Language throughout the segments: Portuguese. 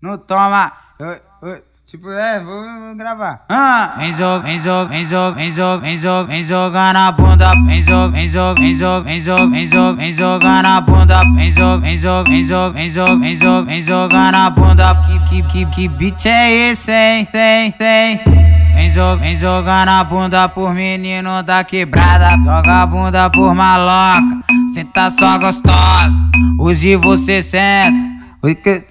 Não toma. Eu, eu, tipo, é, vou, vou gravar. Ah! Vem jogar, vem jogar, vem jogar, vem jogar, vem jogar, vem jogar na bunda. Vem jogar, vem jogar, vem jogar, vem jogar, vem jogar, vem jogar na bunda. Vem jogar, vem jogar, vem jogar, vem jogar, vem jogar, vem jogar na bunda. Que, que, que, que beat é esse, hein? Tem, tem. Vem, jo vem jogar na bunda por menino da quebrada. Joga a bunda por maloca. Senta só gostosa. Hoje você senta. Oi, que.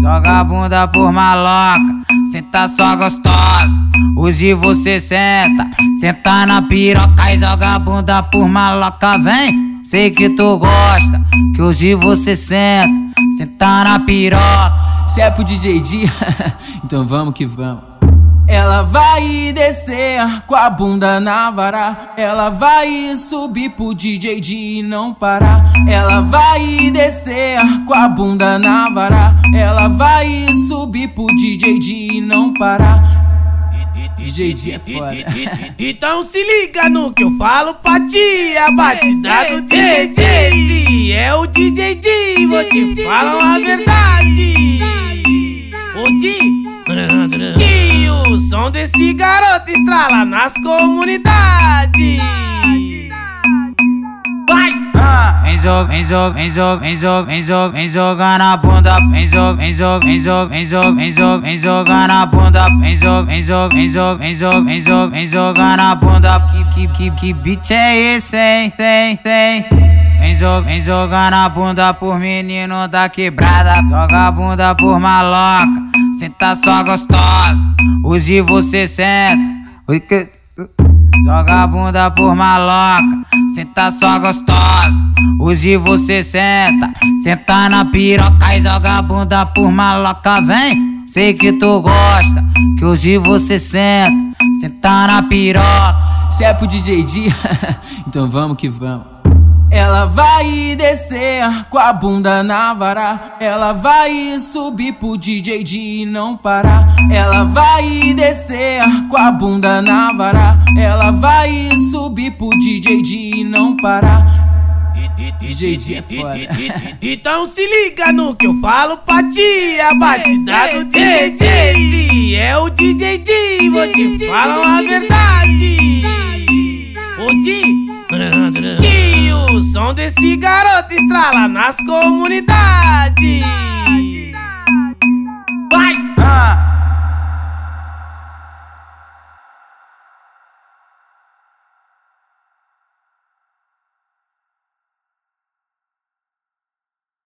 Joga a bunda por maloca, senta só gostosa. Hoje você senta, senta na piroca e joga a bunda por maloca, vem. Sei que tu gosta, que hoje você senta, senta na piroca. Se é pro DJ D, então vamos que vamos. Ela vai descer com a bunda na vara. Ela vai subir pro DJ de não parar. Ela vai descer com a bunda na vara. Ela vai subir pro DJ de não parar. DJ D é foda. Então se liga no que eu falo pra ti. A batida do DJ é o DJ D. Vou te falar uma verdade. O D. Som desse garoto estrala nas comunidades. Vai! Vem jogar, vem jogar, vem jogar, vem jogar, vem jogar, vem jogar na bunda. Vem jogar, vem jogar, vem jogar, vem jogar, vem jogar, vem jogar na bunda. Vem jogar, vem jogar, vem jogar, vem jogar, vem jogar, vem jogar na bunda. Que, que, que, que beat é esse, hein? Tem, tem. Vem jogar, vem jogar na bunda por menino da quebrada. Joga a bunda por maloca. Senta só gostosa. Hoje você senta. Oi, que. Joga a bunda por maloca, senta só gostosa. Hoje você senta, senta na piroca e joga a bunda por maloca, vem. Sei que tu gosta, que hoje você senta, senta na piroca. Se é pro DJ D, então vamos que vamos. Ela vai descer com a bunda na vara. Ela vai subir pro DJ de não parar. Ela vai descer com a bunda na vara. Ela vai subir pro DJ de não parar. É foda. Então se liga no que eu falo pra ti. A batida do DJ é o DJ D. Vou te falar uma verdade. Garoto estrala nas comunidades.